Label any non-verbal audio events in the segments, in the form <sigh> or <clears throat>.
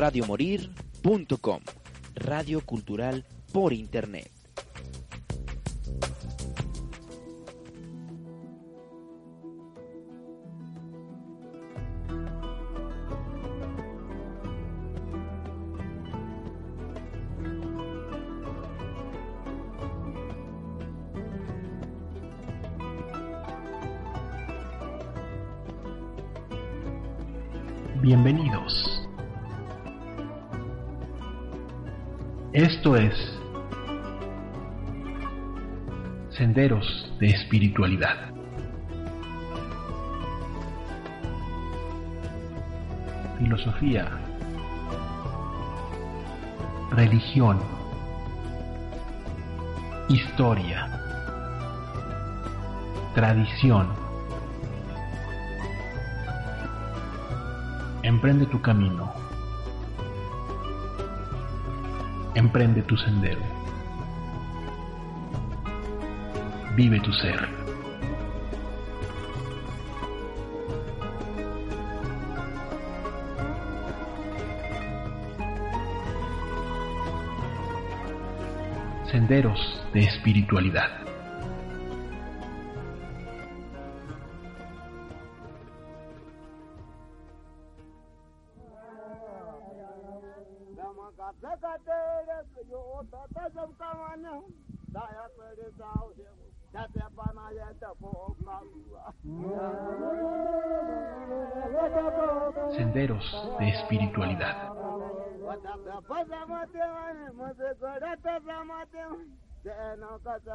radiomorir.com, radio cultural por internet. Bienvenidos. Esto es Senderos de Espiritualidad. Filosofía, religión, historia, tradición. Emprende tu camino. Emprende tu sendero. Vive tu ser. Senderos de espiritualidad.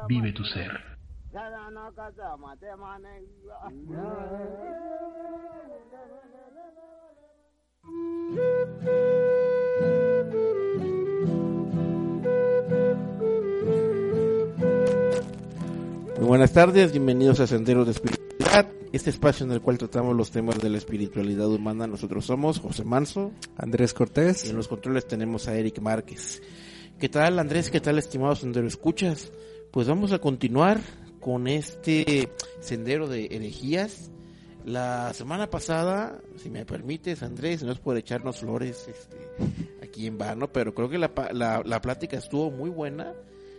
Vive tu ser. Muy buenas tardes, bienvenidos a Senderos de Espiritualidad, este espacio en el cual tratamos los temas de la espiritualidad humana. Nosotros somos José Manso, Andrés Cortés. Y en los controles tenemos a Eric Márquez. ¿Qué tal Andrés? ¿Qué tal estimados Sendero Escuchas? Pues vamos a continuar con este sendero de herejías. La semana pasada, si me permites Andrés, no es por echarnos flores este, aquí en vano, pero creo que la, la, la plática estuvo muy buena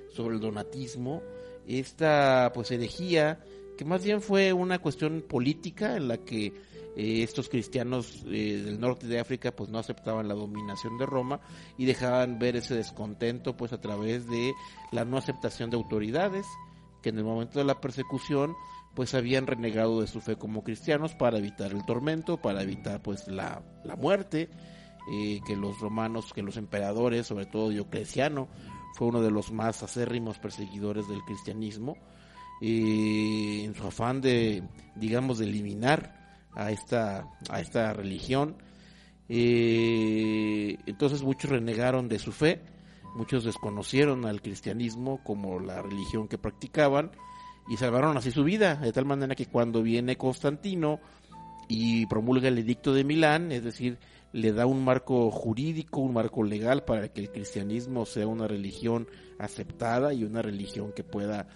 sobre el donatismo esta pues herejía que más bien fue una cuestión política en la que eh, estos cristianos eh, del norte de África pues no aceptaban la dominación de Roma y dejaban ver ese descontento pues a través de la no aceptación de autoridades que en el momento de la persecución pues habían renegado de su fe como cristianos para evitar el tormento, para evitar pues la, la muerte, eh, que los romanos, que los emperadores, sobre todo Diocleciano, fue uno de los más acérrimos perseguidores del cristianismo, en su afán de, digamos, de eliminar a esta, a esta religión. Eh, entonces muchos renegaron de su fe, muchos desconocieron al cristianismo como la religión que practicaban y salvaron así su vida, de tal manera que cuando viene Constantino y promulga el edicto de Milán, es decir, le da un marco jurídico, un marco legal para que el cristianismo sea una religión aceptada y una religión que pueda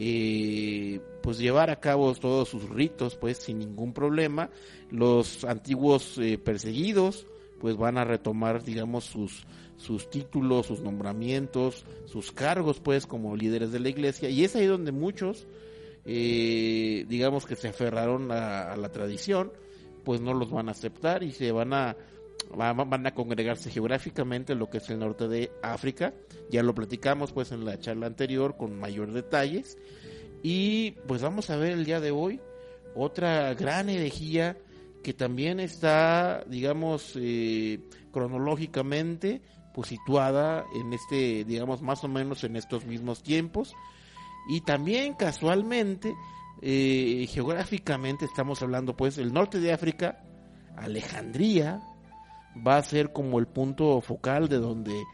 eh, pues llevar a cabo todos sus ritos pues sin ningún problema. Los antiguos eh, perseguidos pues van a retomar digamos sus sus títulos, sus nombramientos, sus cargos pues como líderes de la iglesia y es ahí donde muchos eh, digamos que se aferraron a, a la tradición pues no los van a aceptar y se van a van a congregarse geográficamente en lo que es el norte de África. Ya lo platicamos pues en la charla anterior con mayor detalles. Y pues vamos a ver el día de hoy otra gran herejía que también está, digamos, eh, cronológicamente pues situada en este, digamos, más o menos en estos mismos tiempos. Y también casualmente, eh, geográficamente estamos hablando pues el norte de África Alejandría va a ser como el punto focal de donde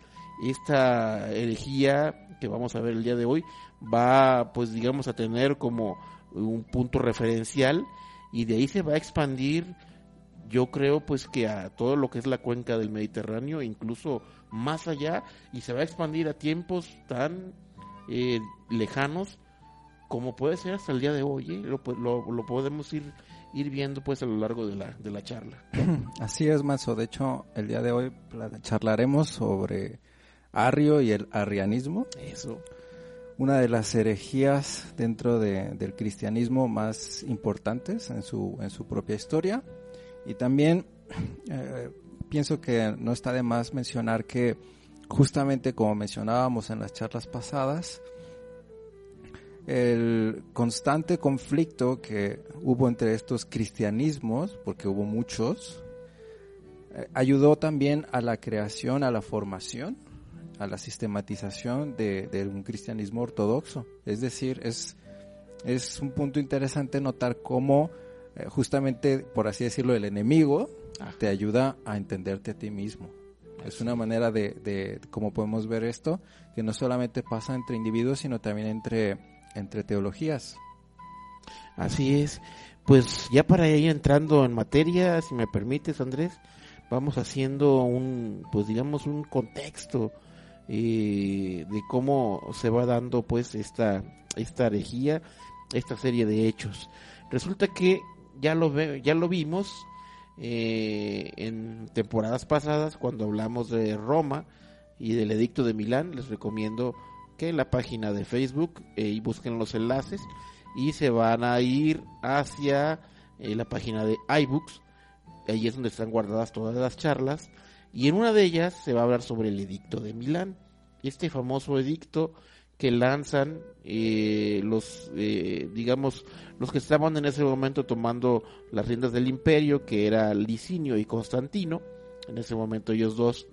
esta herejía que vamos a ver el día de hoy va pues digamos a tener como un punto referencial y de ahí se va a expandir yo creo pues que a todo lo que es la cuenca del Mediterráneo incluso más allá y se va a expandir a tiempos tan eh, lejanos como puede ser hasta el día de hoy ¿eh? lo, lo, lo, podemos ir ir viendo pues a lo largo de la, de la charla. <clears throat> Así es Mazo. De hecho el día de hoy charlaremos sobre Arrio y el arrianismo. Eso. Una de las herejías dentro de, del cristianismo más importantes en su, en su propia historia. Y también <clears throat> eh, pienso que no está de más mencionar que justamente como mencionábamos en las charlas pasadas, el constante conflicto que hubo entre estos cristianismos, porque hubo muchos, eh, ayudó también a la creación, a la formación a la sistematización de, un cristianismo ortodoxo. Es decir, es, es un punto interesante notar cómo eh, justamente, por así decirlo, el enemigo te ayuda a entenderte a ti mismo. Es una manera de, de, cómo podemos ver esto, que no solamente pasa entre individuos, sino también entre, entre teologías. Así es. Pues ya para ir entrando en materia, si me permites, Andrés, vamos haciendo un, pues digamos, un contexto eh, de cómo se va dando pues esta, esta herejía, esta serie de hechos. Resulta que ya lo, ve, ya lo vimos eh, en temporadas pasadas cuando hablamos de Roma y del edicto de Milán. Les recomiendo que la página de Facebook eh, y busquen los enlaces y se van a ir hacia eh, la página de iBooks. Ahí es donde están guardadas todas las charlas y en una de ellas se va a hablar sobre el edicto de Milán, este famoso edicto que lanzan eh, los, digamos, los que estaban en ese momento tomando las riendas del imperio, que era Licinio y Constantino. En ese momento ellos dos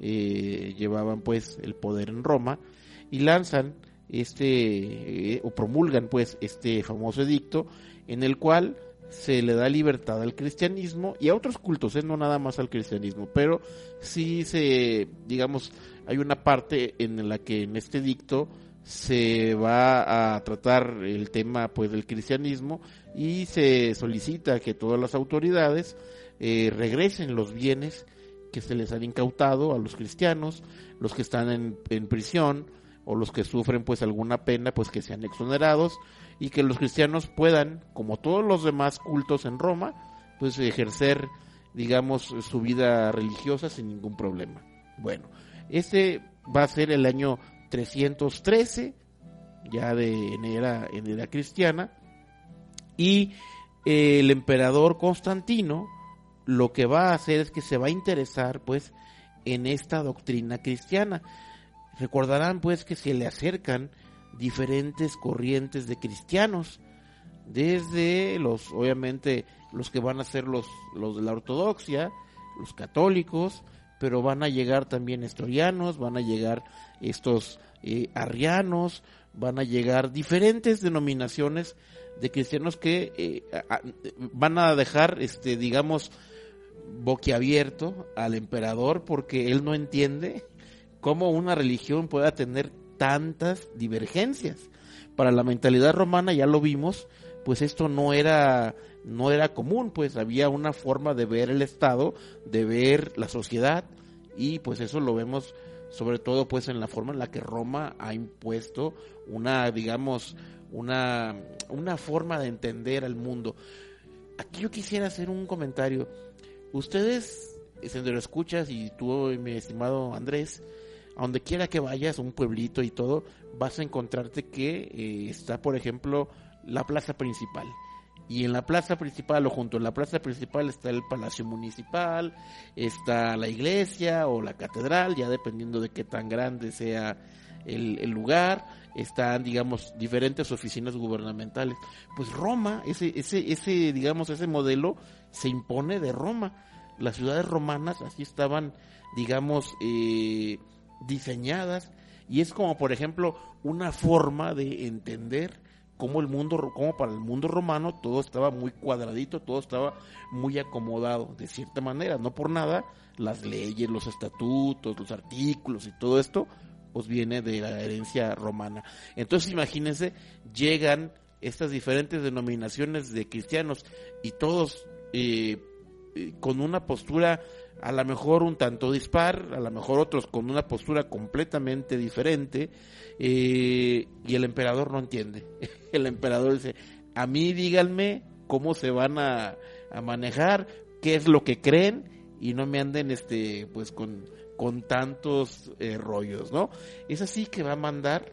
llevaban pues el poder en Roma y lanzan este o promulgan pues este famoso edicto en el cual se le da libertad al cristianismo y a otros cultos, ¿eh? no nada más al cristianismo, pero sí se, digamos, hay una parte en la que en este dicto se va a tratar el tema pues del cristianismo y se solicita que todas las autoridades eh, regresen los bienes que se les han incautado a los cristianos, los que están en prisión o los que sufren pues alguna pena pues que sean exonerados y que los cristianos puedan, como todos los demás cultos en Roma, pues ejercer, digamos, su vida religiosa sin ningún problema. Bueno, este va a ser el año 313, ya de en era, cristiana, y el emperador Constantino lo que va a hacer es que se va a interesar, pues, en esta doctrina cristiana. Recordarán, pues, que se le acercan diferentes corrientes de cristianos, desde los, obviamente, los que van a ser los, los de la ortodoxia, los católicos, pero van a llegar también estorianos, van a llegar estos eh, arrianos, van a llegar diferentes denominaciones de cristianos que eh, van a dejar, este, digamos, boquiabierto al emperador porque él no entiende cómo una religión pueda tener tantas divergencias. Para la mentalidad romana ya lo vimos, pues esto no era no era común, pues había una forma de ver el Estado, de ver la sociedad y pues eso lo vemos sobre todo pues en la forma en la que Roma ha impuesto una digamos una una forma de entender al mundo. Aquí yo quisiera hacer un comentario. Ustedes, si lo escuchas y tú, mi estimado Andrés, a donde quiera que vayas, un pueblito y todo, vas a encontrarte que eh, está, por ejemplo, la plaza principal. Y en la plaza principal o junto a la plaza principal está el palacio municipal, está la iglesia o la catedral, ya dependiendo de qué tan grande sea el, el lugar, están, digamos, diferentes oficinas gubernamentales. Pues Roma, ese, ese, ese, digamos, ese modelo se impone de Roma. Las ciudades romanas así estaban, digamos, eh, diseñadas y es como por ejemplo una forma de entender cómo el mundo, cómo para el mundo romano todo estaba muy cuadradito, todo estaba muy acomodado, de cierta manera, no por nada, las leyes, los estatutos, los artículos y todo esto, pues viene de la herencia romana. Entonces imagínense, llegan estas diferentes denominaciones de cristianos y todos eh, eh, con una postura a lo mejor un tanto dispar, a lo mejor otros con una postura completamente diferente, eh, y el emperador no entiende. <laughs> El emperador dice, a mí díganme cómo se van a, a manejar, qué es lo que creen, y no me anden este pues con, con tantos eh, rollos, ¿no? Es así que va a mandar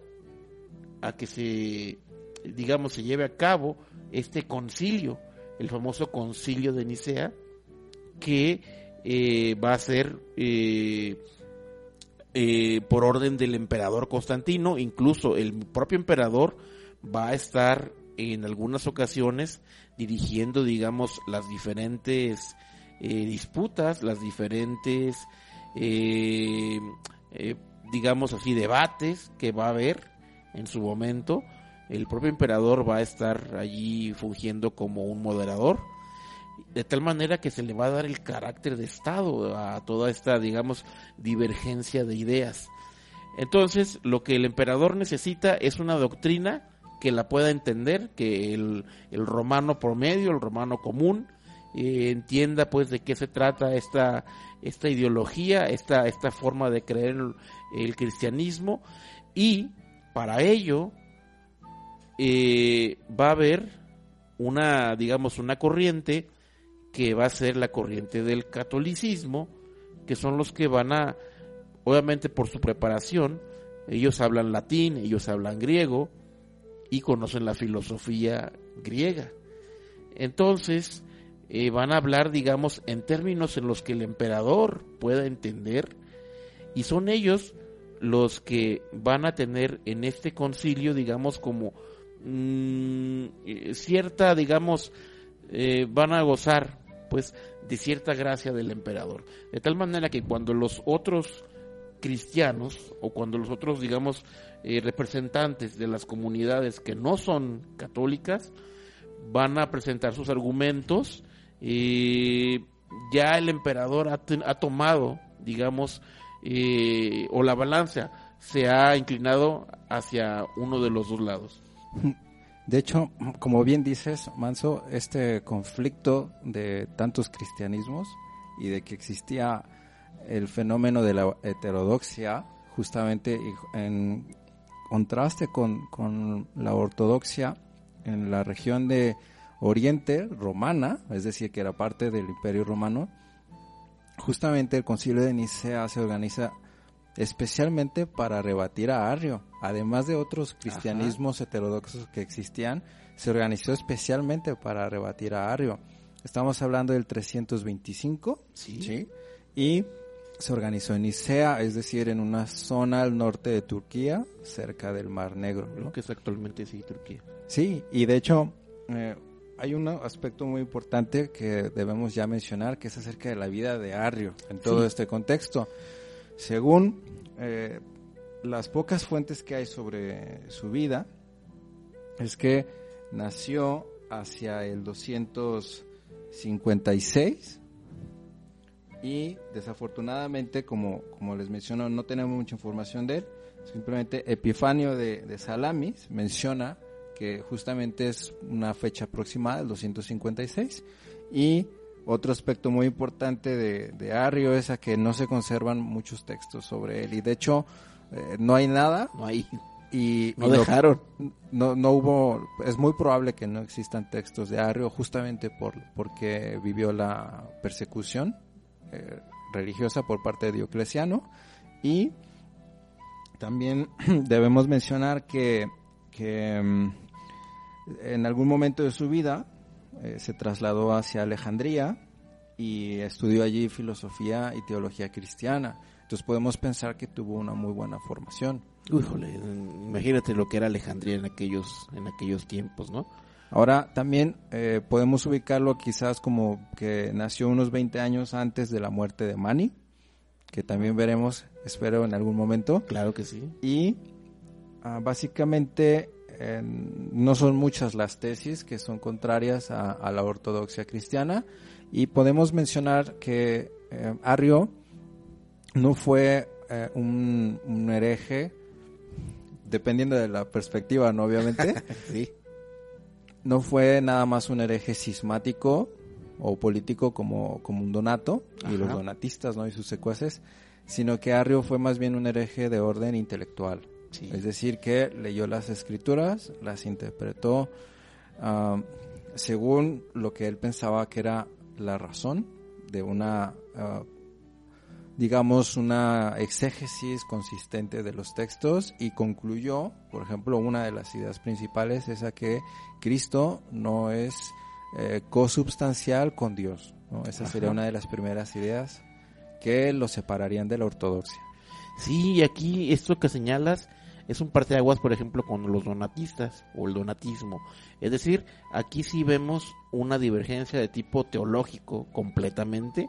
a que se digamos se lleve a cabo este concilio, el famoso concilio de Nicea, que eh, va a ser eh, eh, por orden del emperador Constantino, incluso el propio emperador va a estar en algunas ocasiones dirigiendo, digamos, las diferentes disputas, las diferentes, digamos así, debates que va a haber en su momento. El propio emperador va a estar allí fungiendo como un moderador de tal manera que se le va a dar el carácter de Estado a toda esta, digamos, divergencia de ideas. Entonces, lo que el emperador necesita es una doctrina que la pueda entender, que el, romano promedio, el romano común, eh, entienda pues de qué se trata esta, esta ideología, esta, esta forma de creer el, el cristianismo, y para ello eh, va a haber una, digamos, una corriente que va a ser la corriente del catolicismo, que son los que van a, obviamente por su preparación, ellos hablan latín, ellos hablan griego y conocen la filosofía griega. Entonces, eh, van a hablar, digamos, en términos en los que el emperador pueda entender, y son ellos los que van a tener en este concilio, digamos, como mm, eh, cierta, digamos, eh, van a gozar pues de cierta gracia del emperador. De tal manera que cuando los otros cristianos o cuando los otros, digamos, eh, representantes de las comunidades que no son católicas van a presentar sus argumentos, eh, ya el emperador ha, tomado, digamos, eh, o la balanza se ha inclinado hacia uno de los dos lados. De hecho, como bien dices, Manso, este conflicto de tantos cristianismos y de que existía el fenómeno de la heterodoxia, justamente en contraste con, la ortodoxia en la región de Oriente romana, es decir, que era parte del Imperio Romano, justamente el concilio de Nicea se organiza especialmente para rebatir a Arrio. Además de otros cristianismos heterodoxos que existían, se organizó especialmente para rebatir a Arrio. Estamos hablando del 325, ¿sí? Y se organizó en Nicea, es decir, en una zona al norte de Turquía, cerca del Mar Negro. Lo que es actualmente sí Turquía. Sí, y de hecho eh, hay un aspecto muy importante que debemos ya mencionar, que es acerca de la vida de Arrio en todo este contexto. Según eh, las pocas fuentes que hay sobre su vida, es que nació hacia el 256 y desafortunadamente, como, como les menciono, no tenemos mucha información de él. Simplemente Epifanio de, Salamis menciona que justamente es una fecha aproximada, el 256, y otro aspecto muy importante de, Arrio es que no se conservan muchos textos sobre él y de hecho eh, no hay nada. No hay. Y, no dejaron. no, no hubo, es muy probable que no existan textos de Arrio justamente por, porque vivió la persecución eh, religiosa por parte de Diocleciano y también <clears throat> debemos mencionar que, que mm, en algún momento de su vida eh, se trasladó hacia Alejandría y estudió allí filosofía y teología cristiana. Entonces podemos pensar que tuvo una muy buena formación. imagínate lo que era Alejandría en aquellos, en aquellos tiempos, ¿no? Ahora también eh, podemos ubicarlo quizás como que nació unos 20 años antes de la muerte de Mani, que también veremos, espero, en algún momento. Claro que sí. Y ah, básicamente eh, no son muchas las tesis que son contrarias a, a la ortodoxia cristiana y podemos mencionar que eh, Arrio no fue eh, un, un hereje, dependiendo de la perspectiva, ¿no? Obviamente. <laughs> Sí. no fue nada más un hereje cismático o político como, como un donato y los donatistas, ¿no? Y sus secuaces, sino que Arrio fue más bien un hereje de orden intelectual. Sí. Es decir, que leyó las escrituras, las interpretó según lo que él pensaba que era la razón de una, ah, digamos, una exégesis consistente de los textos y concluyó, por ejemplo, una de las ideas principales es a que Cristo no es eh, consubstancial con Dios. ¿no? Esa sería Ajá. una de las primeras ideas que lo separarían de la ortodoxia. Sí, y aquí esto que señalas es un parteaguas, por ejemplo, con los donatistas o el donatismo. Es decir, aquí sí vemos una divergencia de tipo teológico completamente.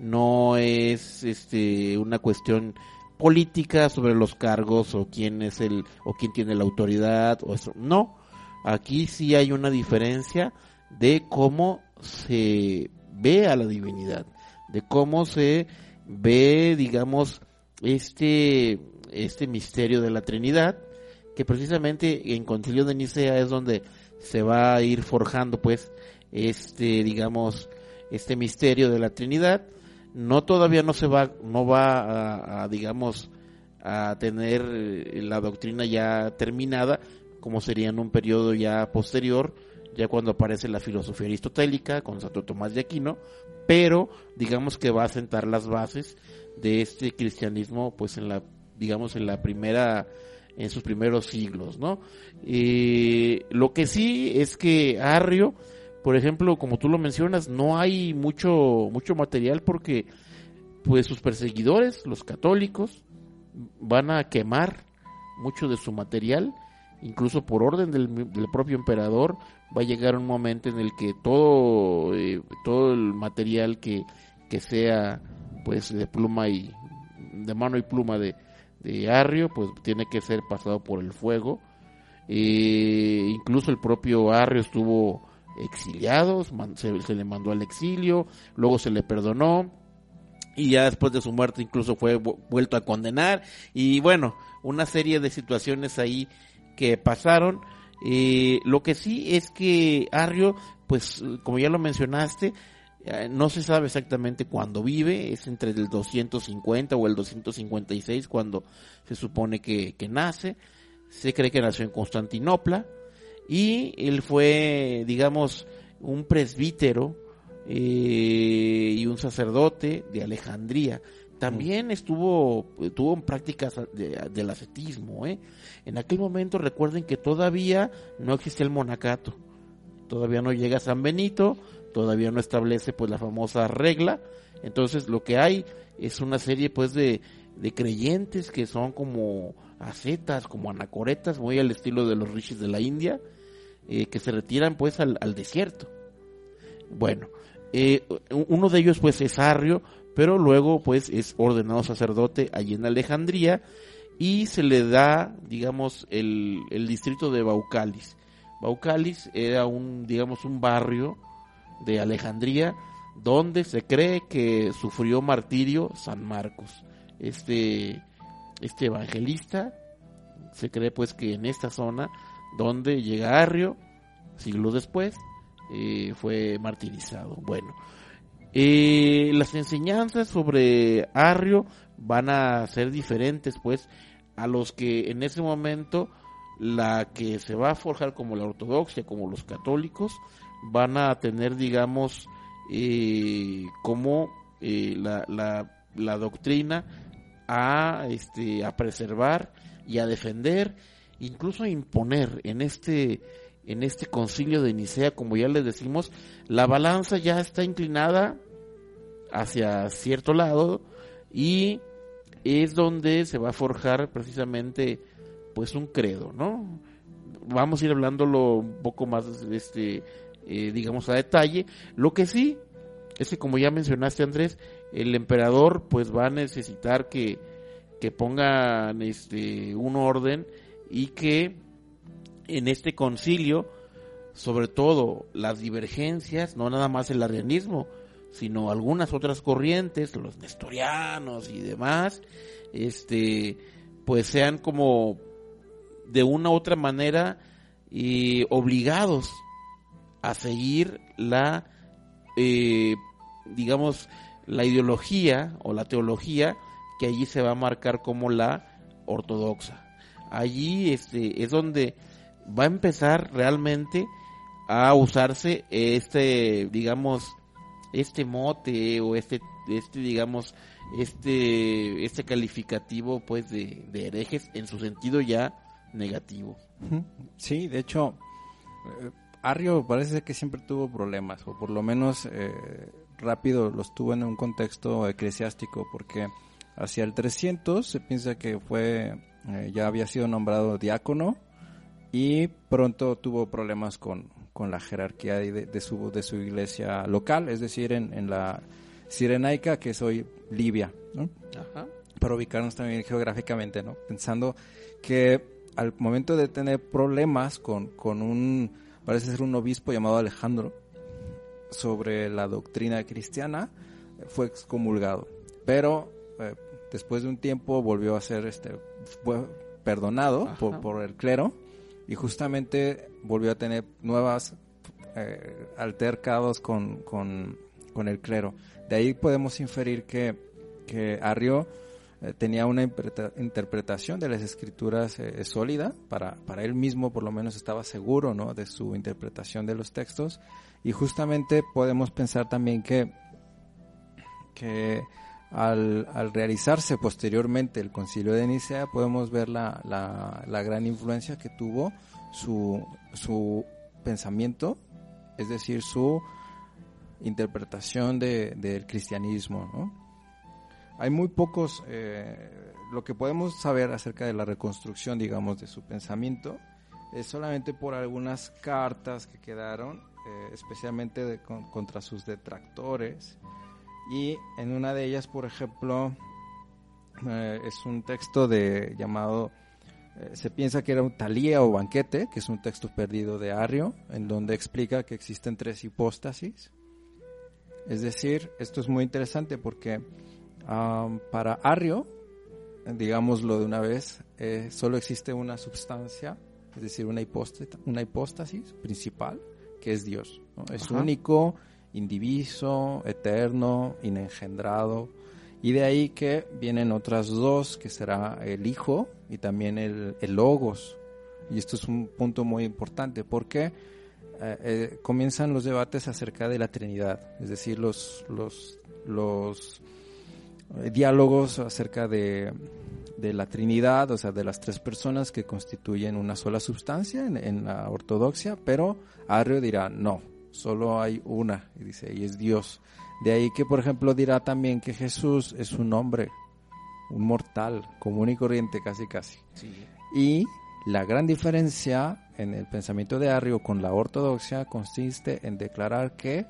No es este una cuestión política sobre los cargos o quién es el o quién tiene la autoridad o eso. No, aquí sí hay una diferencia de cómo se ve a la divinidad, de cómo se ve, digamos, este, este misterio de la Trinidad, que precisamente en Concilio de Nicea es donde se va a ir forjando, pues, este, digamos, este misterio de la Trinidad. No todavía no se va, no va a, digamos, a tener eh, la doctrina ya terminada, como sería en un periodo ya posterior, ya cuando aparece la filosofía aristotélica con Santo Tomás de Aquino, pero digamos que va a sentar las bases de este cristianismo, pues en la, digamos en la primera, en sus primeros siglos, ¿no? Eh, lo que sí es que Arrio, por ejemplo, como tú lo mencionas, no hay mucho, mucho material porque, pues sus perseguidores, los católicos, van a quemar mucho de su material, incluso por orden del, propio emperador, va a llegar un momento en el que todo, eh, todo el material que, que sea pues de pluma y de mano y pluma de, de Arrio, pues tiene que ser pasado por el fuego. Eh, incluso el propio Arrio estuvo exiliado, man- se, le mandó al exilio, luego se le perdonó y ya después de su muerte incluso fue vu- vuelto a condenar y bueno, una serie de situaciones ahí que pasaron. Eh, lo que sí es que Arrio, pues como ya lo mencionaste, eh, no se sabe exactamente cuándo vive, es entre el 250 o el 256 cuando se supone que nace. Se cree que nació en Constantinopla y él fue, digamos, un presbítero eh, y un sacerdote de Alejandría. También estuvo, tuvo prácticas de- del ascetismo. ¿eh? En aquel momento recuerden que todavía no existe el monacato, todavía no llega San Benito, todavía no establece pues la famosa regla. Entonces lo que hay es una serie pues de, de creyentes que son como ascetas, como anacoretas, muy al estilo de los rishis de la India, eh, que se retiran pues al, al desierto. Bueno, eh, uno de ellos pues es Arrio, pero luego pues es ordenado sacerdote allí en Alejandría y se le da, digamos, el, el distrito de Baucalis. Baucalis era un, digamos, un barrio de Alejandría donde se cree que sufrió martirio San Marcos. Este, este evangelista, se cree pues que en esta zona donde llega Arrio, siglos después, eh, fue martirizado. Bueno, eh, las enseñanzas sobre Arrio van a ser diferentes, pues, a los que en ese momento la que se va a forjar como la ortodoxia, como los católicos, van a tener, digamos, eh, como eh, la, la, la doctrina a, este, a preservar y a defender, incluso a imponer en este en este concilio de Nicea, como ya les decimos, la balanza ya está inclinada hacia cierto lado y es donde se va a forjar precisamente pues un credo, ¿no? Vamos a ir hablándolo un poco más, este, eh, digamos a detalle. Lo que sí es como ya mencionaste Andrés, el emperador pues va a necesitar que, que pongan este un orden y que en este concilio, sobre todo las divergencias, no nada más el arrianismo, sino algunas otras corrientes, los nestorianos y demás, este, pues sean como de una u otra manera obligados a seguir la, eh, digamos, la ideología o la teología que allí se va a marcar como la ortodoxa. Allí este, es donde va a empezar realmente a usarse este, digamos, este mote o este, este, digamos, este, este calificativo, pues, de, herejes en su sentido ya negativo. Sí, de hecho, eh, Arrio parece que siempre tuvo problemas, o por lo menos eh, rápido los tuvo en un contexto eclesiástico, porque hacia el 300 se piensa que fue, eh, ya había sido nombrado diácono y pronto tuvo problemas con, con la jerarquía de, de su, de su iglesia local, es decir, en, en la Cirenaica, que es hoy Libia, ¿no? Ajá. para ubicarnos también geográficamente, ¿no? Pensando que al momento de tener problemas con, con un, parece ser un obispo llamado Alejandro, sobre la doctrina cristiana, fue excomulgado. Pero eh, después de un tiempo volvió a ser este, fue perdonado por, por el clero y justamente volvió a tener nuevas eh, altercados con, con, con el clero. De ahí podemos inferir que, que Arrio eh, tenía una interpreta- interpretación de las escrituras eh, sólida, para, para él mismo por lo menos estaba seguro ¿no? de su interpretación de los textos y justamente podemos pensar también que, que al, al realizarse posteriormente el concilio de Nicea podemos ver la, la, la gran influencia que tuvo su, su pensamiento, es decir, su interpretación de- del cristianismo. Hay muy pocos, eh, lo que podemos saber acerca de la reconstrucción, digamos, de su pensamiento, es solamente por algunas cartas que quedaron, eh, especialmente contra sus detractores, y en una de ellas, por ejemplo, eh, es un texto de llamado eh, se piensa que era un talía o banquete, que es un texto perdido de Arrio, en donde explica que existen tres hipóstasis. Es decir, esto es muy interesante porque am, para Arrio, digámoslo de una vez, solo existe una substancia, es decir, una, una hipóstasis principal, que es Dios. ¿no? Es Ajá. único, indiviso, eterno, inengendrado, y de ahí que vienen otras dos, que será el Hijo y también el, el Logos. Y esto es un punto muy importante porque eh, eh, comienzan los debates acerca de la Trinidad, es decir, los, los, los eh, diálogos acerca de, de la Trinidad, o sea, de las tres personas que constituyen una sola sustancia en, en la ortodoxia, pero Arrio dirá, no, solo hay una, y dice, y es Dios. De ahí que, por ejemplo, dirá también que Jesús es un hombre, un mortal, común y corriente casi casi. Y la gran diferencia en el pensamiento de Arrio con la ortodoxia consiste en declarar que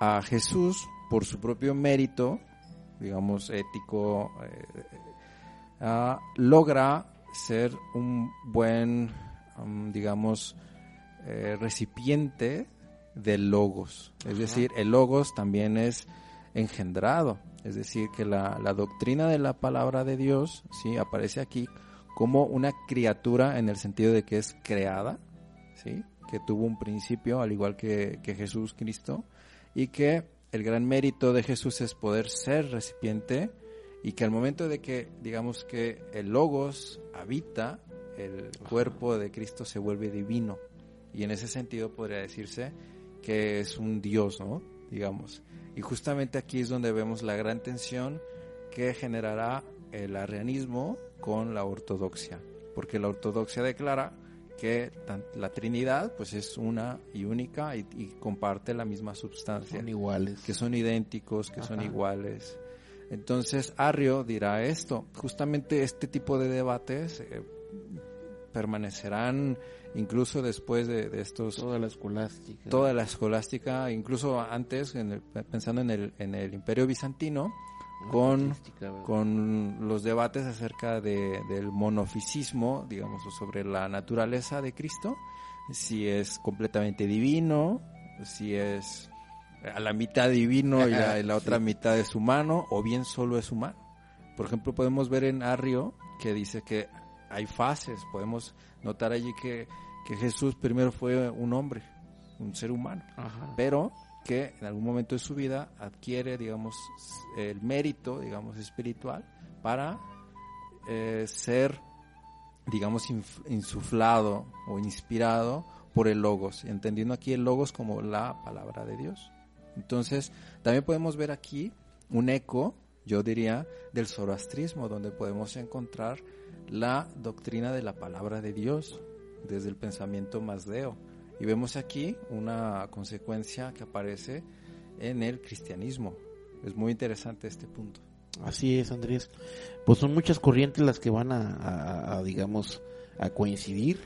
a Jesús, por su propio mérito, digamos, ético, eh, ah, logra ser un buen, um, digamos, eh, recipiente del logos. Es decir, el logos también es engendrado. Es decir, que la, la doctrina de la palabra de Dios, sí, aparece aquí como una criatura en el sentido de que es creada, sí, que tuvo un principio al igual que, que Jesús Cristo y que el gran mérito de Jesús es poder ser recipiente y que al momento de que digamos que el logos habita el cuerpo de Cristo se vuelve divino y en ese sentido podría decirse que es un Dios, ¿no? Digamos. Y justamente aquí es donde vemos la gran tensión que generará el arrianismo con la ortodoxia, porque la ortodoxia declara que la Trinidad pues es una y única y, y comparte la misma sustancia, Son iguales. que son idénticos, que son iguales. Entonces Arrio dirá esto, justamente este tipo de debates eh, permanecerán incluso después de, de estos Toda la escolástica. toda la escolástica, incluso antes, en el- pensando en el, en el Imperio Bizantino, con, Artística, ¿verdad? con los debates acerca de, del monofisismo, digamos, sobre la naturaleza de Cristo, si es completamente divino, si es a la mitad divino y la, y la otra Sí. mitad es humano, o bien solo es humano. Por ejemplo, podemos ver en Arrio que dice que hay fases, podemos notar allí que, que Jesús primero fue un hombre, un ser humano Ajá. pero que en algún momento de su vida adquiere, digamos, el mérito, digamos, espiritual para eh, ser, digamos, inf- insuflado o inspirado por el logos, entendiendo aquí el logos como la palabra de Dios. Entonces, también podemos ver aquí un eco, yo diría, del zoroastrismo, donde podemos encontrar la doctrina de la palabra de Dios desde el pensamiento masdeo. Y vemos aquí una consecuencia que aparece en el cristianismo. Es muy interesante este punto. Así es, Andrés. Pues son muchas corrientes las que van a, digamos, a coincidir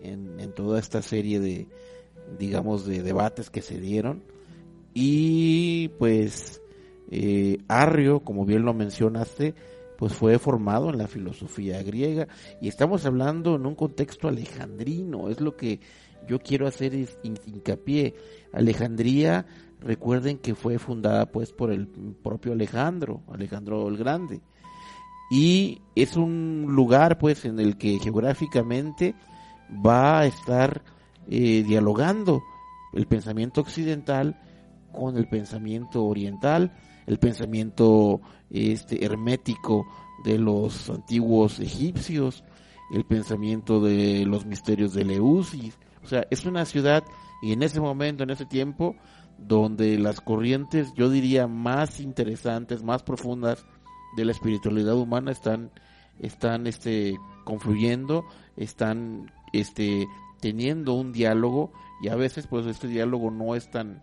en, en toda esta serie de, digamos, de debates que se dieron. Y pues eh, Arrio, como bien lo mencionaste, pues fue formado en la filosofía griega y estamos hablando en un contexto alejandrino, es lo que yo quiero hacer hincapié. Alejandría, recuerden que fue fundada pues por el propio Alejandro, Alejandro el Grande. Y es un lugar pues en el que geográficamente va a estar eh, dialogando el pensamiento occidental con el pensamiento oriental, el pensamiento este hermético de los antiguos egipcios, el pensamiento de los misterios de Leusis. O sea, es una ciudad y en ese momento, en ese tiempo, donde las corrientes, yo diría, más interesantes, más profundas de la espiritualidad humana están, están este, confluyendo, están este, teniendo un diálogo y a veces pues este diálogo no es tan,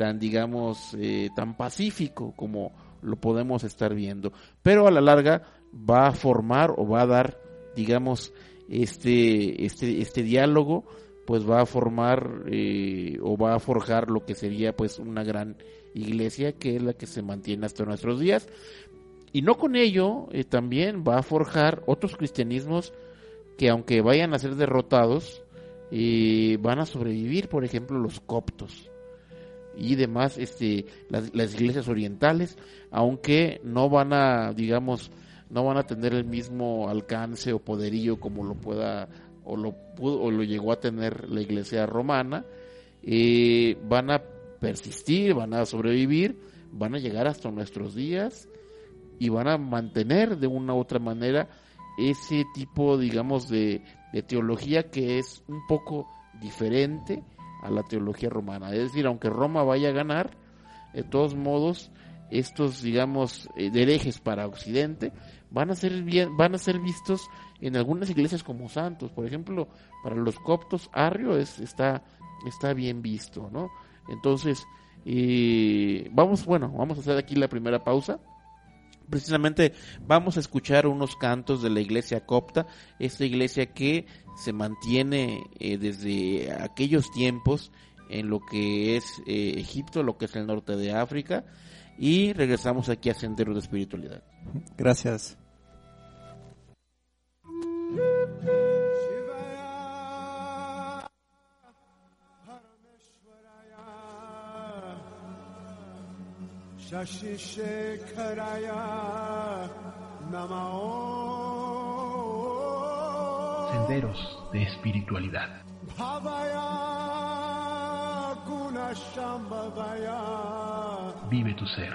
tan digamos, eh, tan pacífico como lo podemos estar viendo. Pero a la larga va a formar o va a dar, digamos, este, este, este diálogo, pues va a formar eh, o va a forjar lo que sería pues una gran iglesia que es la que se mantiene hasta nuestros días. Y no con ello, eh, también va a forjar otros cristianismos que aunque vayan a ser derrotados, eh, van a sobrevivir, por ejemplo, los coptos y demás, este, las, iglesias orientales, aunque no van a, digamos, no van a tener el mismo alcance o poderío como lo pueda o lo pudo o lo llegó a tener la iglesia romana, eh, van a persistir, van a sobrevivir, van a llegar hasta nuestros días y van a mantener de una u otra manera ese tipo, digamos, de, de teología que es un poco diferente a la teología romana. Es decir, aunque Roma vaya a ganar, de todos modos, estos, digamos, eh, herejes para Occidente van a ser bien, van a ser vistos en algunas iglesias como santos. Por ejemplo, para los coptos, Arrio es, está, está bien visto, ¿no? Entonces, eh, vamos, bueno, vamos a hacer aquí la primera pausa precisamente vamos a escuchar unos cantos de la iglesia copta, esta iglesia que se mantiene eh, desde aquellos tiempos en lo que es eh, Egipto, lo que es el norte de África, y regresamos aquí a Sendero de Espiritualidad. Gracias. Senderos de espiritualidad. Vive tu ser.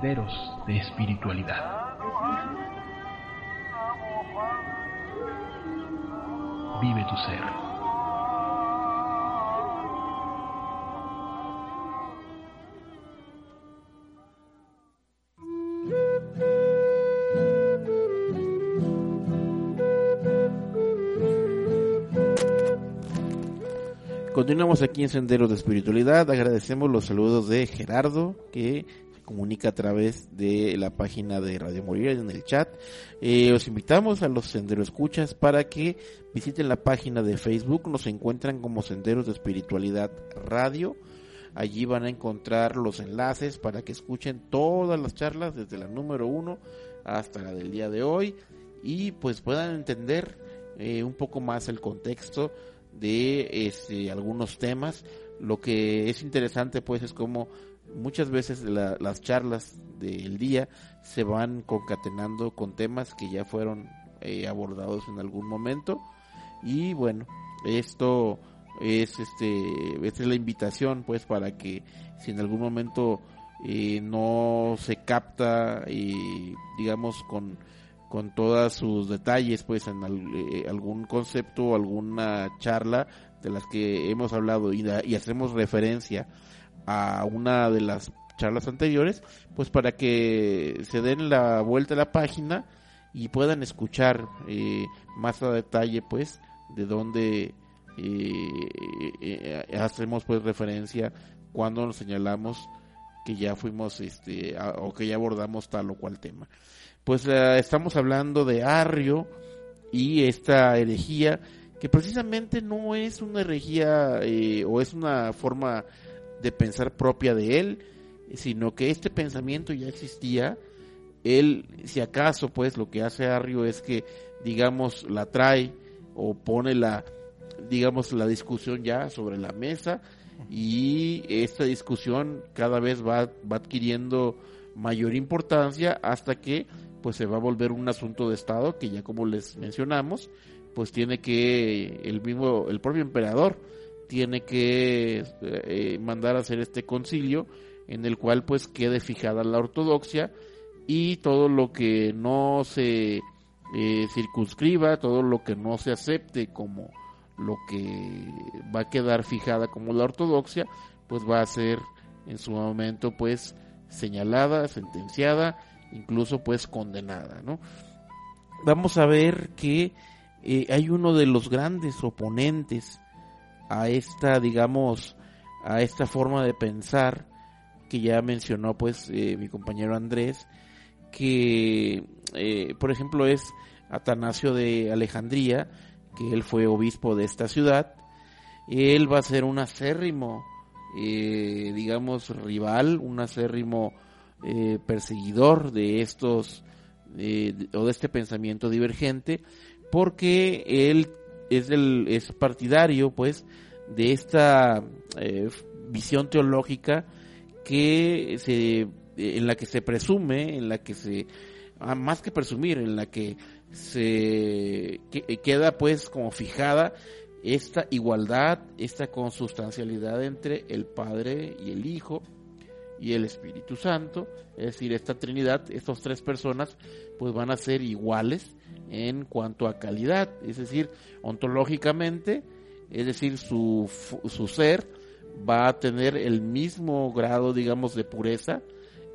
Senderos de espiritualidad. Vive tu ser. Continuamos aquí en Senderos de Espiritualidad. Agradecemos los saludos de Gerardo, que comunica a través de la página de Radio Morir en el chat. Eh, os invitamos a los Senderos Escuchas para que visiten la página de Facebook. Nos encuentran como Senderos de Espiritualidad Radio. Allí van a encontrar los enlaces para que escuchen todas las charlas, desde la número uno hasta la del día de hoy, y pues puedan entender eh, un poco más el contexto de este, algunos temas. Lo que es interesante pues es como muchas veces la- las charlas del día se van concatenando con temas que ya fueron eh, abordados en algún momento. Y bueno esto es este es la invitación pues para que si en algún momento eh, no se capta eh, digamos con con todos sus detalles, pues en eh, algún concepto o alguna charla de las que hemos hablado y hacemos referencia a una de las charlas anteriores, pues para que se den la vuelta a la página y puedan escuchar eh, más a detalle, pues, de dónde eh, eh, hacemos pues referencia cuando nos señalamos que ya fuimos este o que ya abordamos tal o cual tema. Pues estamos hablando de Arrio y esta herejía que precisamente no es una herejía o es una forma de pensar propia de él, sino que este pensamiento ya existía. Él, si acaso, pues lo que hace Arrio es que, digamos, la trae o pone la, digamos, la discusión ya sobre la mesa y esta discusión cada vez va, va adquiriendo mayor importancia hasta que pues se va a volver un asunto de estado que ya como les mencionamos pues tiene que el mismo el propio emperador tiene que eh, mandar a hacer este concilio en el cual pues quede fijada la ortodoxia y todo lo que no se eh, circunscriba todo lo que no se acepte como lo que va a quedar fijada como la ortodoxia pues va a ser en su momento pues señalada sentenciada incluso pues condenada, ¿no? Vamos a ver que eh, hay uno de los grandes oponentes a esta, digamos, a esta forma de pensar que ya mencionó pues eh, mi compañero Andrés, que eh, por ejemplo es Atanasio de Alejandría, que él fue obispo de esta ciudad, él va a ser un acérrimo, eh, digamos, rival, un acérrimo perseguidor de estos o de este pensamiento divergente porque él es el es partidario pues de esta eh, visión teológica que se en la que se presume en la que se ah, más que presumir en la que se que- queda pues como fijada esta igualdad esta consustancialidad entre el padre y el hijo y el Espíritu Santo, es decir, esta Trinidad, estas tres personas, pues van a ser iguales en cuanto a calidad, es decir, ontológicamente, es decir, su, su ser va a tener el mismo grado, digamos, de pureza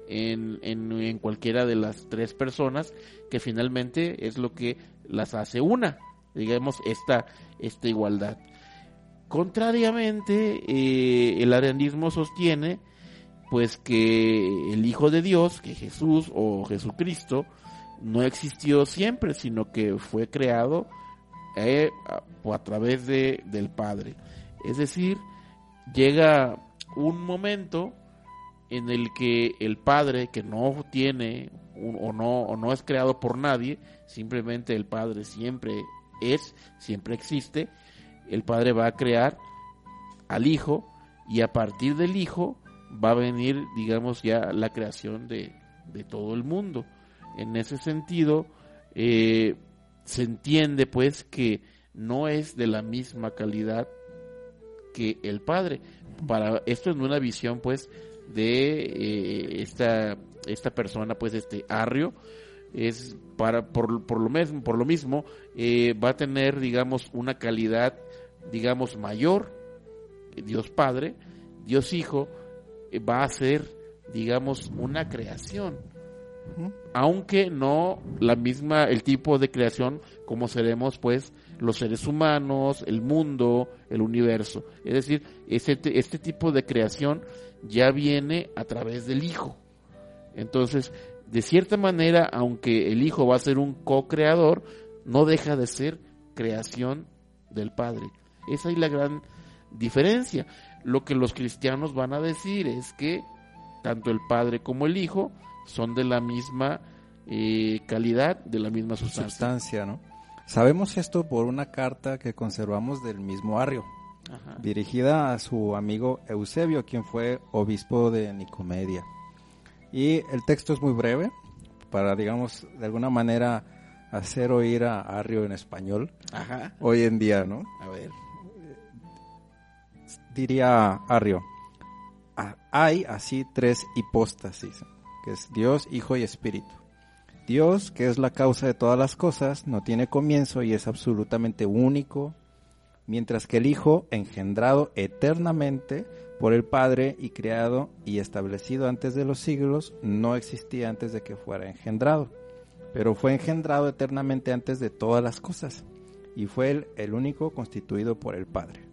en, en, en cualquiera de las tres personas, que finalmente es lo que las hace una, digamos, esta, esta igualdad. Contrariamente, eh, el arianismo sostiene pues que el Hijo de Dios, que Jesús o Jesucristo, no existió siempre, sino que fue creado eh, a, través de, del Padre. Es decir, llega un momento en el que el Padre, que no tiene o, no, o no es creado por nadie, simplemente el Padre siempre es, siempre existe, el Padre va a crear al Hijo y a partir del Hijo va a venir, digamos, ya la creación de, de todo el mundo. En ese sentido, eh, se entiende pues que no es de la misma calidad que el Padre. Para esto es una visión pues de eh, esta esta persona, pues este Arrio, es para por, por lo mismo, por lo mismo eh, va a tener, digamos, una calidad, digamos, mayor. Dios Padre, Dios Hijo, va a ser, digamos, una creación aunque no la misma el tipo de creación como seremos pues los seres humanos, el mundo, el universo. Es decir, este, este tipo de creación ya viene a través del Hijo. Entonces, de cierta manera, aunque el Hijo va a ser un co-creador, no deja de ser creación del Padre. Esa es la gran diferencia. Lo que los cristianos van a decir es que tanto el Padre como el Hijo son de la misma eh, calidad, de la misma sustancia. sustancia, ¿no? Sabemos esto por una carta que conservamos del mismo Arrio, Ajá. dirigida a su amigo Eusebio, quien fue obispo de Nicomedia. Y el texto es muy breve, para, digamos, de alguna manera hacer oír a Arrio en español Ajá. hoy en día, ¿no? A ver. Diría Arrio, "Ah, hay así tres hipóstasis, que es Dios, Hijo y Espíritu. Dios, que es la causa de todas las cosas, no tiene comienzo y es absolutamente único, mientras que el Hijo, engendrado eternamente por el Padre y creado y establecido antes de los siglos, no existía antes de que fuera engendrado, pero fue engendrado eternamente antes de todas las cosas, y fue el, el único constituido por el Padre.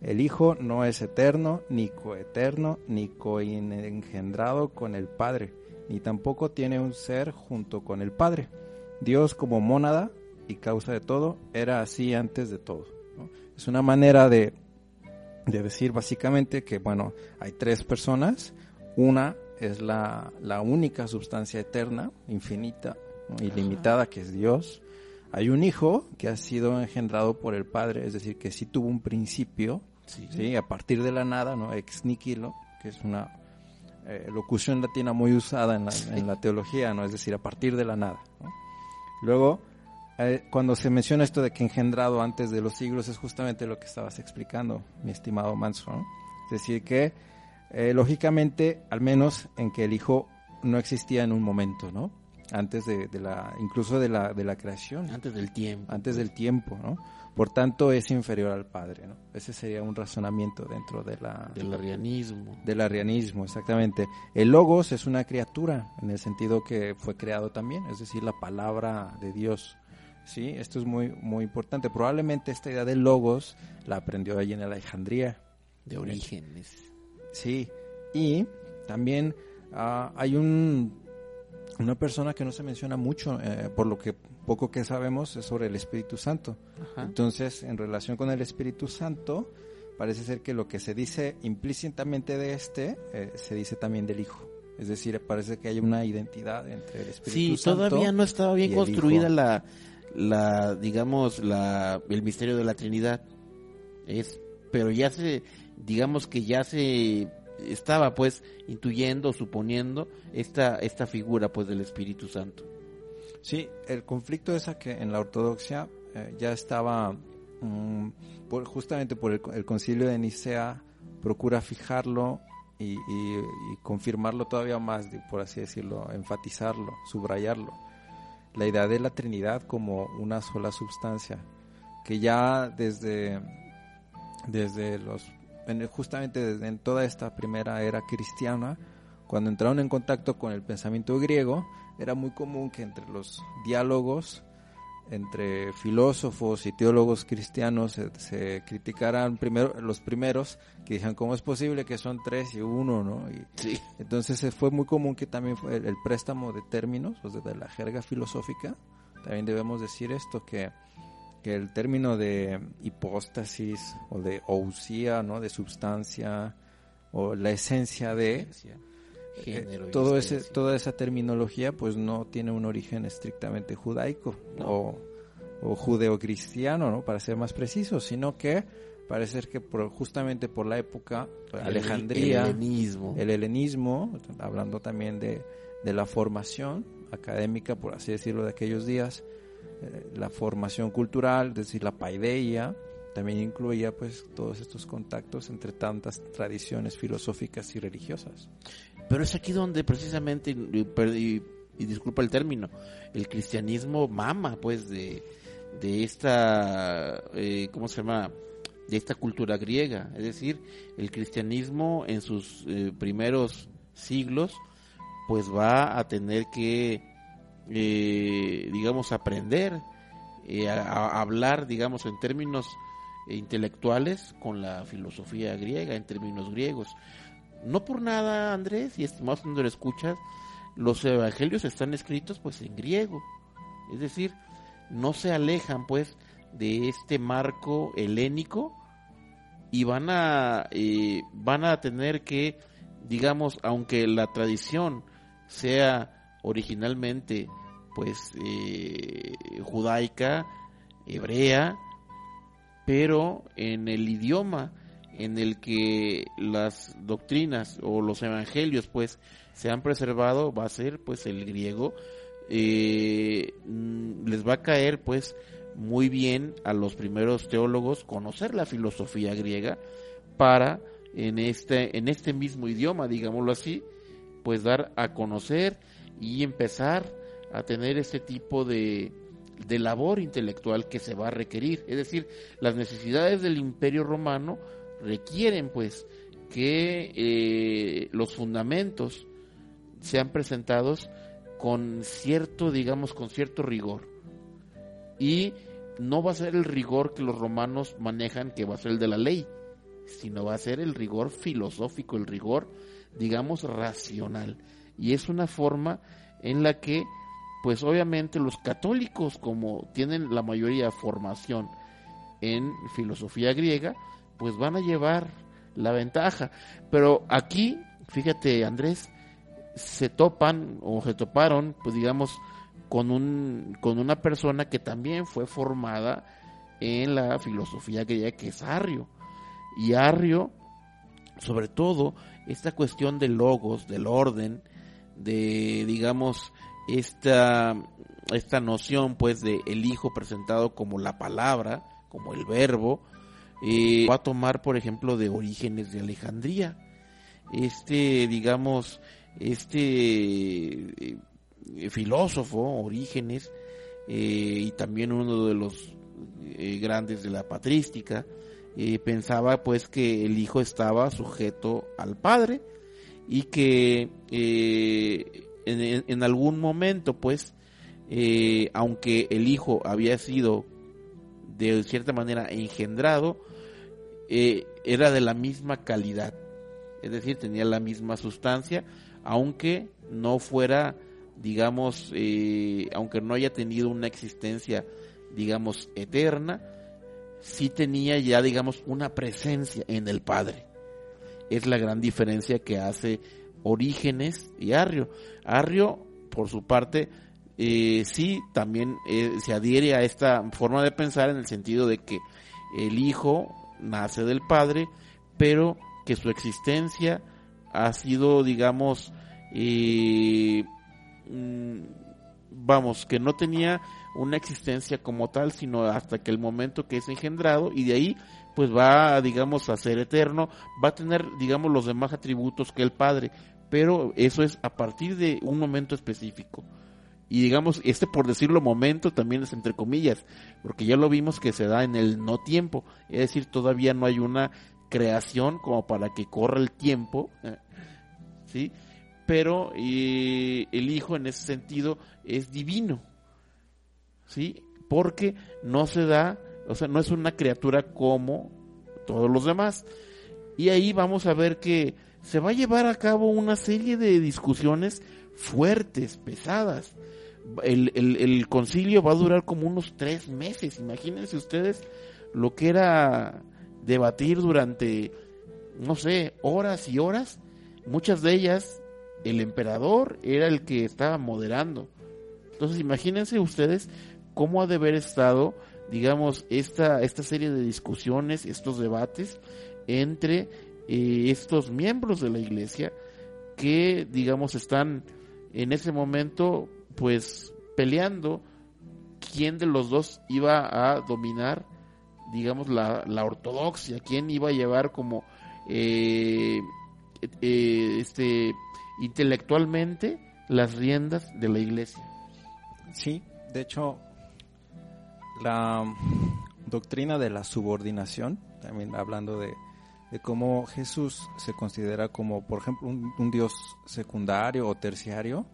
El Hijo no es eterno, ni coeterno, ni coengendrado con el Padre, ni tampoco tiene un ser junto con el Padre. Dios como mónada y causa de todo, era así antes de todo. ¿no? Es una manera de, de decir básicamente que, bueno, hay tres personas, una es la, la única sustancia eterna, infinita, ¿no? ilimitada, que es Dios. Hay un hijo que ha sido engendrado por el Padre, es decir, que sí tuvo un principio, Sí. ¿sí? a partir de la nada, ¿no? ex nihilo, que es una eh, locución latina muy usada en la, en la teología, ¿no? es decir, a partir de la nada. ¿no? Luego, eh, cuando se menciona esto de que engendrado antes de los siglos, es justamente lo que estabas explicando, mi estimado Manso. ¿no? Es decir, que eh, lógicamente, al menos en que el hijo no existía en un momento, ¿no? Antes de, de la, incluso de la, de la creación Antes del tiempo. antes del tiempo, ¿no? Por tanto, es inferior al Padre, ¿no? Ese sería un razonamiento dentro de la, Del arrianismo. del arrianismo, exactamente. El Logos es una criatura, en el sentido que fue creado también, es decir, la palabra de Dios. Sí, esto es muy, muy importante. Probablemente esta idea del Logos la aprendió allí en Alejandría. De orígenes. Sí, y también ah, hay un, una persona que no se menciona mucho, eh, por lo que poco que sabemos es sobre el Espíritu Santo. Ajá. Entonces, en relación con el Espíritu Santo, parece ser que lo que se dice implícitamente de este, eh, se dice también del Hijo. Es decir, parece que hay una identidad entre el Espíritu Sí, Santo. todavía no estaba bien construida la, la, digamos, la, el misterio de la Trinidad. Es, pero ya se, digamos que ya se estaba pues intuyendo, suponiendo esta, esta figura pues del Espíritu Santo. Sí, el conflicto es que en la ortodoxia eh, ya estaba, mm, por- justamente por el, concilio de Nicea, procura fijarlo y, y- confirmarlo todavía más, por así decirlo, enfatizarlo, subrayarlo. La idea de la Trinidad como una sola sustancia, que ya desde, desde los, en justamente desde en toda esta primera era cristiana, cuando entraron en contacto con el pensamiento griego, era muy común que entre los diálogos entre filósofos y teólogos cristianos se, se criticaran primero los primeros que dijeron cómo es posible que son tres y uno, ¿no? Y Sí. entonces eh, fue muy común que también fue el, el préstamo de términos, o sea, de la jerga filosófica. También debemos decir esto que que el término de hipóstasis o de ousia, ¿no? De substancia o la esencia de Género eh, todo ese, toda esa terminología pues no tiene un origen estrictamente judaico No. o, o judeocristiano, ¿no? Para ser más precisos, sino que parece que por- justamente por la época, El- Alejandría, El helenismo. el helenismo, hablando también de, de la formación académica, por así decirlo, de aquellos días, eh, la formación cultural, es decir, la paideia, también incluía pues todos estos contactos entre tantas tradiciones filosóficas y religiosas. Pero es aquí donde precisamente, y, disculpa el término, el cristianismo mama, pues, de, de esta, eh, ¿cómo se llama? De esta cultura griega. Es decir, el cristianismo en sus eh, primeros siglos, pues va a tener que, eh, digamos, aprender eh, a, hablar, digamos, en términos intelectuales con la filosofía griega, en términos griegos. No por nada, Andrés, y estimados cuando lo escuchas, los evangelios están escritos pues en griego. Es decir, no se alejan pues de este marco helénico y van a eh, van a tener que digamos aunque la tradición sea originalmente pues eh, judaica hebrea pero en el idioma en el que las doctrinas o los evangelios pues se han preservado va a ser pues el griego eh, mm, les va a caer pues muy bien a los primeros teólogos conocer la filosofía griega para en este en este mismo idioma digámoslo así pues dar a conocer y empezar a tener este tipo de, de labor intelectual que se va a requerir. Es decir, las necesidades del imperio romano requieren pues que eh, los fundamentos sean presentados con cierto, digamos, con cierto rigor. Y no va a ser el rigor que los romanos manejan, que va a ser el de la ley, sino va a ser el rigor filosófico, el rigor, digamos, racional. Y es una forma en la que, pues obviamente los católicos, como tienen la mayoría formación en filosofía griega, pues van a llevar la ventaja. Pero aquí, fíjate Andrés, se topan o se toparon, pues digamos, con, un, con una persona que también fue formada en la filosofía griega, que es Arrio. Y Arrio, sobre todo, esta cuestión de logos, del orden, de, digamos, esta, esta noción, pues, de el hijo presentado como la palabra, como el verbo, eh, va a tomar, por ejemplo, de orígenes de Alejandría. Este, digamos, este eh, filósofo, Orígenes, eh, y también uno de los grandes de la patrística, pensaba pues que el hijo estaba sujeto al padre y que eh, en, algún momento pues eh, aunque el hijo había sido de cierta manera engendrado eh, era de la misma calidad es decir tenía la misma sustancia aunque no fuera digamos aunque no haya tenido una existencia digamos eterna sí tenía ya, digamos, una presencia en el Padre. Es la gran diferencia que hace Orígenes y Arrio. Arrio, por su parte, eh, sí también eh, se adhiere a esta forma de pensar en el sentido de que el Hijo nace del Padre, pero que su existencia ha sido, digamos, eh, mm, vamos, que no tenía una existencia como tal, sino hasta que el momento que es engendrado y de ahí pues va, digamos, a ser eterno, va a tener, digamos, los demás atributos que el Padre, pero eso es a partir de un momento específico. Y digamos, este por decirlo momento también es entre comillas, porque ya lo vimos que se da en el no tiempo, es decir, todavía no hay una creación como para que corra el tiempo, eh, ¿sí? Pero eh, el Hijo en ese sentido es divino, ¿sí? Porque no se da, o sea, no es una criatura como todos los demás. Y ahí vamos a ver que se va a llevar a cabo una serie de discusiones fuertes, pesadas. El, concilio va a durar como unos tres meses. Imagínense ustedes lo que era debatir durante, no sé, horas y horas. Muchas de ellas, el emperador era el que estaba moderando. Entonces imagínense ustedes cómo ha de haber estado, digamos, esta, esta serie de discusiones, estos debates entre eh, estos miembros de la iglesia que, digamos, están en ese momento, pues, peleando quién de los dos iba a dominar, digamos, la, la ortodoxia, quién iba a llevar como eh, eh, este intelectualmente las riendas de la iglesia. Sí, de hecho, la doctrina de la subordinación, también hablando de, de cómo Jesús se considera como, por ejemplo, un, un dios secundario o terciario,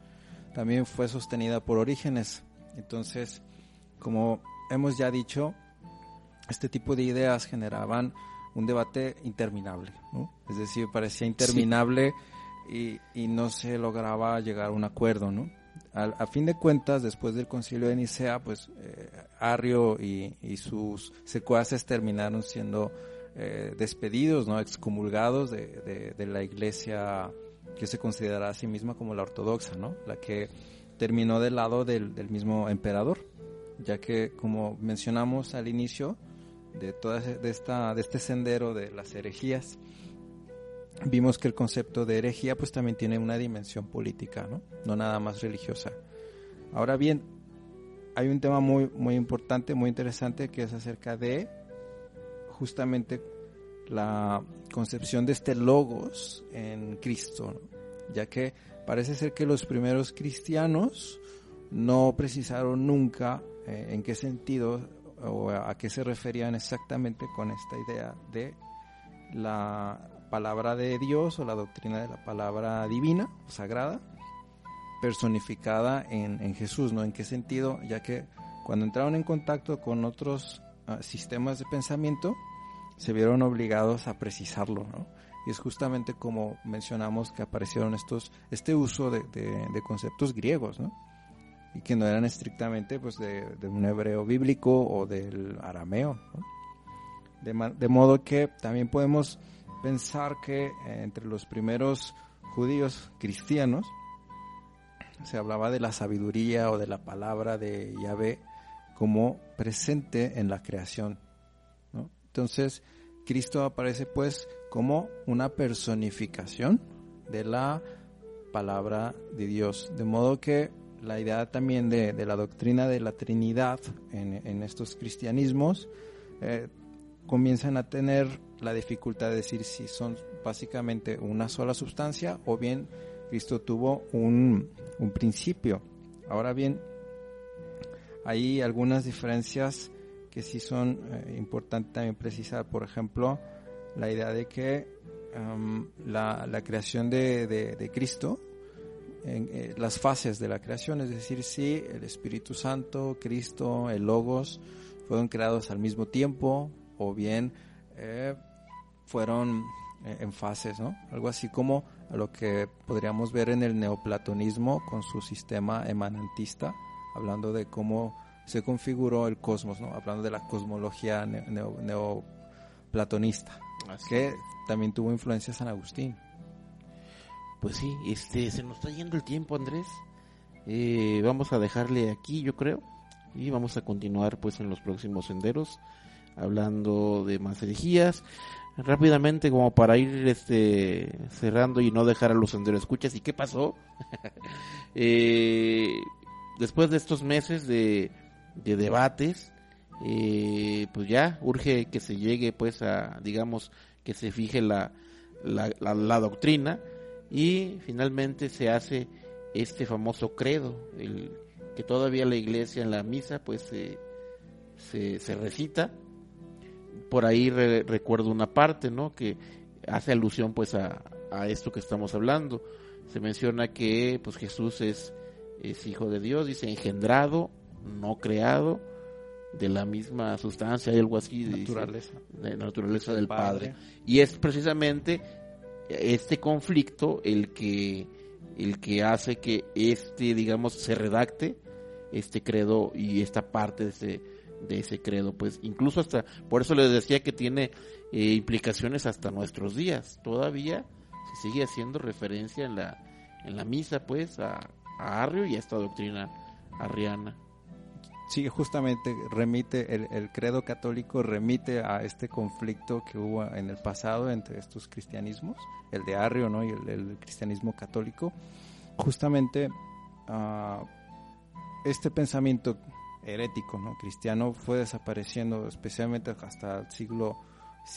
también fue sostenida por Orígenes. Entonces, como hemos ya dicho, este tipo de ideas generaban un debate interminable, ¿no? Es decir, parecía interminable y, y no se lograba llegar a un acuerdo, ¿no? A fin de cuentas, después del concilio de Nicea, pues eh, Arrio y, sus secuaces terminaron siendo eh, despedidos, ¿no? excomulgados de, de- la iglesia que se considera a sí misma como la ortodoxa, ¿no? la que terminó del lado del, del mismo emperador, ya que como mencionamos al inicio de toda de esta de este sendero de las herejías, vimos que el concepto de herejía pues también tiene una dimensión política, ¿no? No nada más religiosa. Ahora bien, hay un tema muy muy importante, muy interesante que es acerca de justamente la concepción de este logos en Cristo, ya que parece ser que los primeros cristianos no precisaron nunca eh, en qué sentido o a qué se referían exactamente con esta idea de la palabra de Dios o la doctrina de la palabra divina, sagrada, personificada en, en Jesús, ¿no? ¿En qué sentido? Ya que cuando entraron en contacto con otros ah, sistemas de pensamiento, se vieron obligados a precisarlo, ¿no? Y es justamente como mencionamos que aparecieron estos, este uso de, de- de conceptos griegos, ¿no? Y que no eran estrictamente pues de, de un hebreo bíblico o del arameo, ¿no? De, de modo que también podemos pensar que eh, entre los primeros judíos cristianos se hablaba de la sabiduría o de la palabra de Yahvé como presente en la creación. Entonces, Cristo aparece pues como una personificación de la palabra de Dios. De modo que la idea también de, de la doctrina de la Trinidad en, en estos cristianismos eh, comienzan a tener la dificultad de decir si son básicamente una sola sustancia o bien Cristo tuvo un, un principio. Ahora bien, hay algunas diferencias que sí son eh, importantes también precisar. Por ejemplo, la idea de que la, la, creación de, de, Cristo, eh, las fases de la creación, es decir, si el Espíritu Santo, Cristo, el Logos, fueron creados al mismo tiempo o bien eh, fueron eh, en fases, ¿no? Algo así como lo que podríamos ver en el neoplatonismo con su sistema emanantista, hablando de cómo se configuró el cosmos, ¿no? Hablando de la cosmología neo, neoplatonista, así que es. también tuvo influencia San Agustín. Pues sí, este, se nos está yendo el tiempo, Andrés. Eh, vamos a dejarle aquí, yo creo, y vamos a continuar pues en los próximos senderos, hablando de más herejías. Rápidamente, como para ir este cerrando y no dejar a los senderos escuchas. ¿Y qué pasó? <laughs> eh, después de estos meses de, de debates, eh, pues ya urge que se llegue pues a, digamos, que se fije la, la, la, la doctrina y finalmente se hace este famoso credo, el que todavía la iglesia en la misa pues se, se recita. Por ahí re, recuerdo una parte, ¿no? Que hace alusión pues a, a, esto que estamos hablando. Se menciona que pues Jesús es, es hijo de Dios, dice engendrado, no creado, de la misma sustancia, hay algo así de naturaleza, dice, de naturaleza del padre. padre. Y es precisamente este conflicto el que el que hace que este digamos se redacte este credo y esta parte de ese de ese credo pues incluso hasta por eso les decía que tiene eh, implicaciones hasta nuestros días todavía se sigue haciendo referencia en la en la misa pues a, a Arrio y a esta doctrina arriana sí, justamente remite, el, el, credo católico remite a este conflicto que hubo en el pasado entre estos cristianismos, el de Arrio ¿no? y el, el cristianismo católico. Justamente uh, este pensamiento herético ¿no? cristiano fue desapareciendo, especialmente hasta el siglo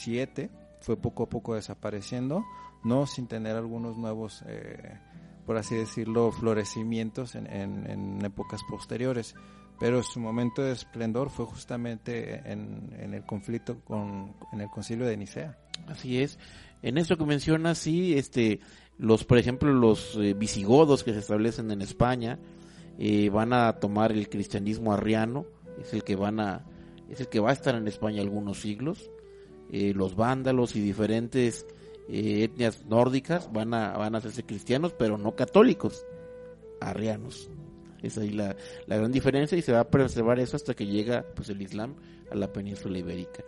VII, fue poco a poco desapareciendo, no sin tener algunos nuevos... Eh, por así decirlo, florecimientos en, en- en épocas posteriores. Pero su momento de esplendor fue justamente en, en el conflicto con en el concilio de Nicea. Así es. En esto que mencionas, sí, este, los, por ejemplo, los eh, visigodos que se establecen en España van a tomar el cristianismo arriano, es el que van a, es el que va a estar en España algunos siglos. Eh, los vándalos y diferentes eh, etnias nórdicas van a, van a hacerse cristianos, pero no católicos, arrianos. Es ahí la, la gran diferencia y se va a preservar eso hasta que llega pues el Islam a la península ibérica.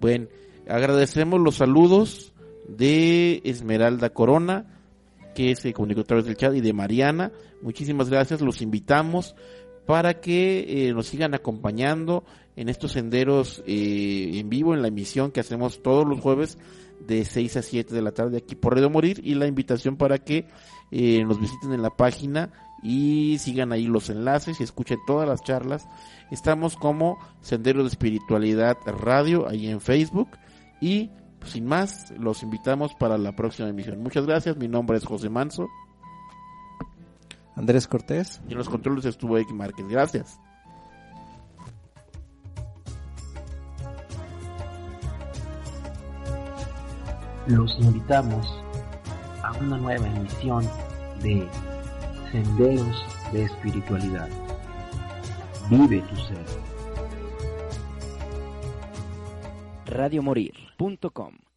Bueno, agradecemos los saludos de Esmeralda Corona, que se comunicó a través del chat, y de Mariana. Muchísimas gracias, los invitamos para que eh, nos sigan acompañando en estos senderos eh, en vivo, en la emisión que hacemos todos los jueves de 6 a 7 de la tarde aquí por Radio Morir y la invitación para que eh, nos visiten en la página y sigan ahí los enlaces y escuchen todas las charlas. Estamos como Sendero de Espiritualidad Radio ahí en Facebook y sin más los invitamos para la próxima emisión. Muchas gracias, mi nombre es José Manso Andrés Cortés. y en los controles estuvo X Márquez. Gracias. Los invitamos a una nueva emisión de Senderos de Espiritualidad. Vive tu ser. Radiomorir.com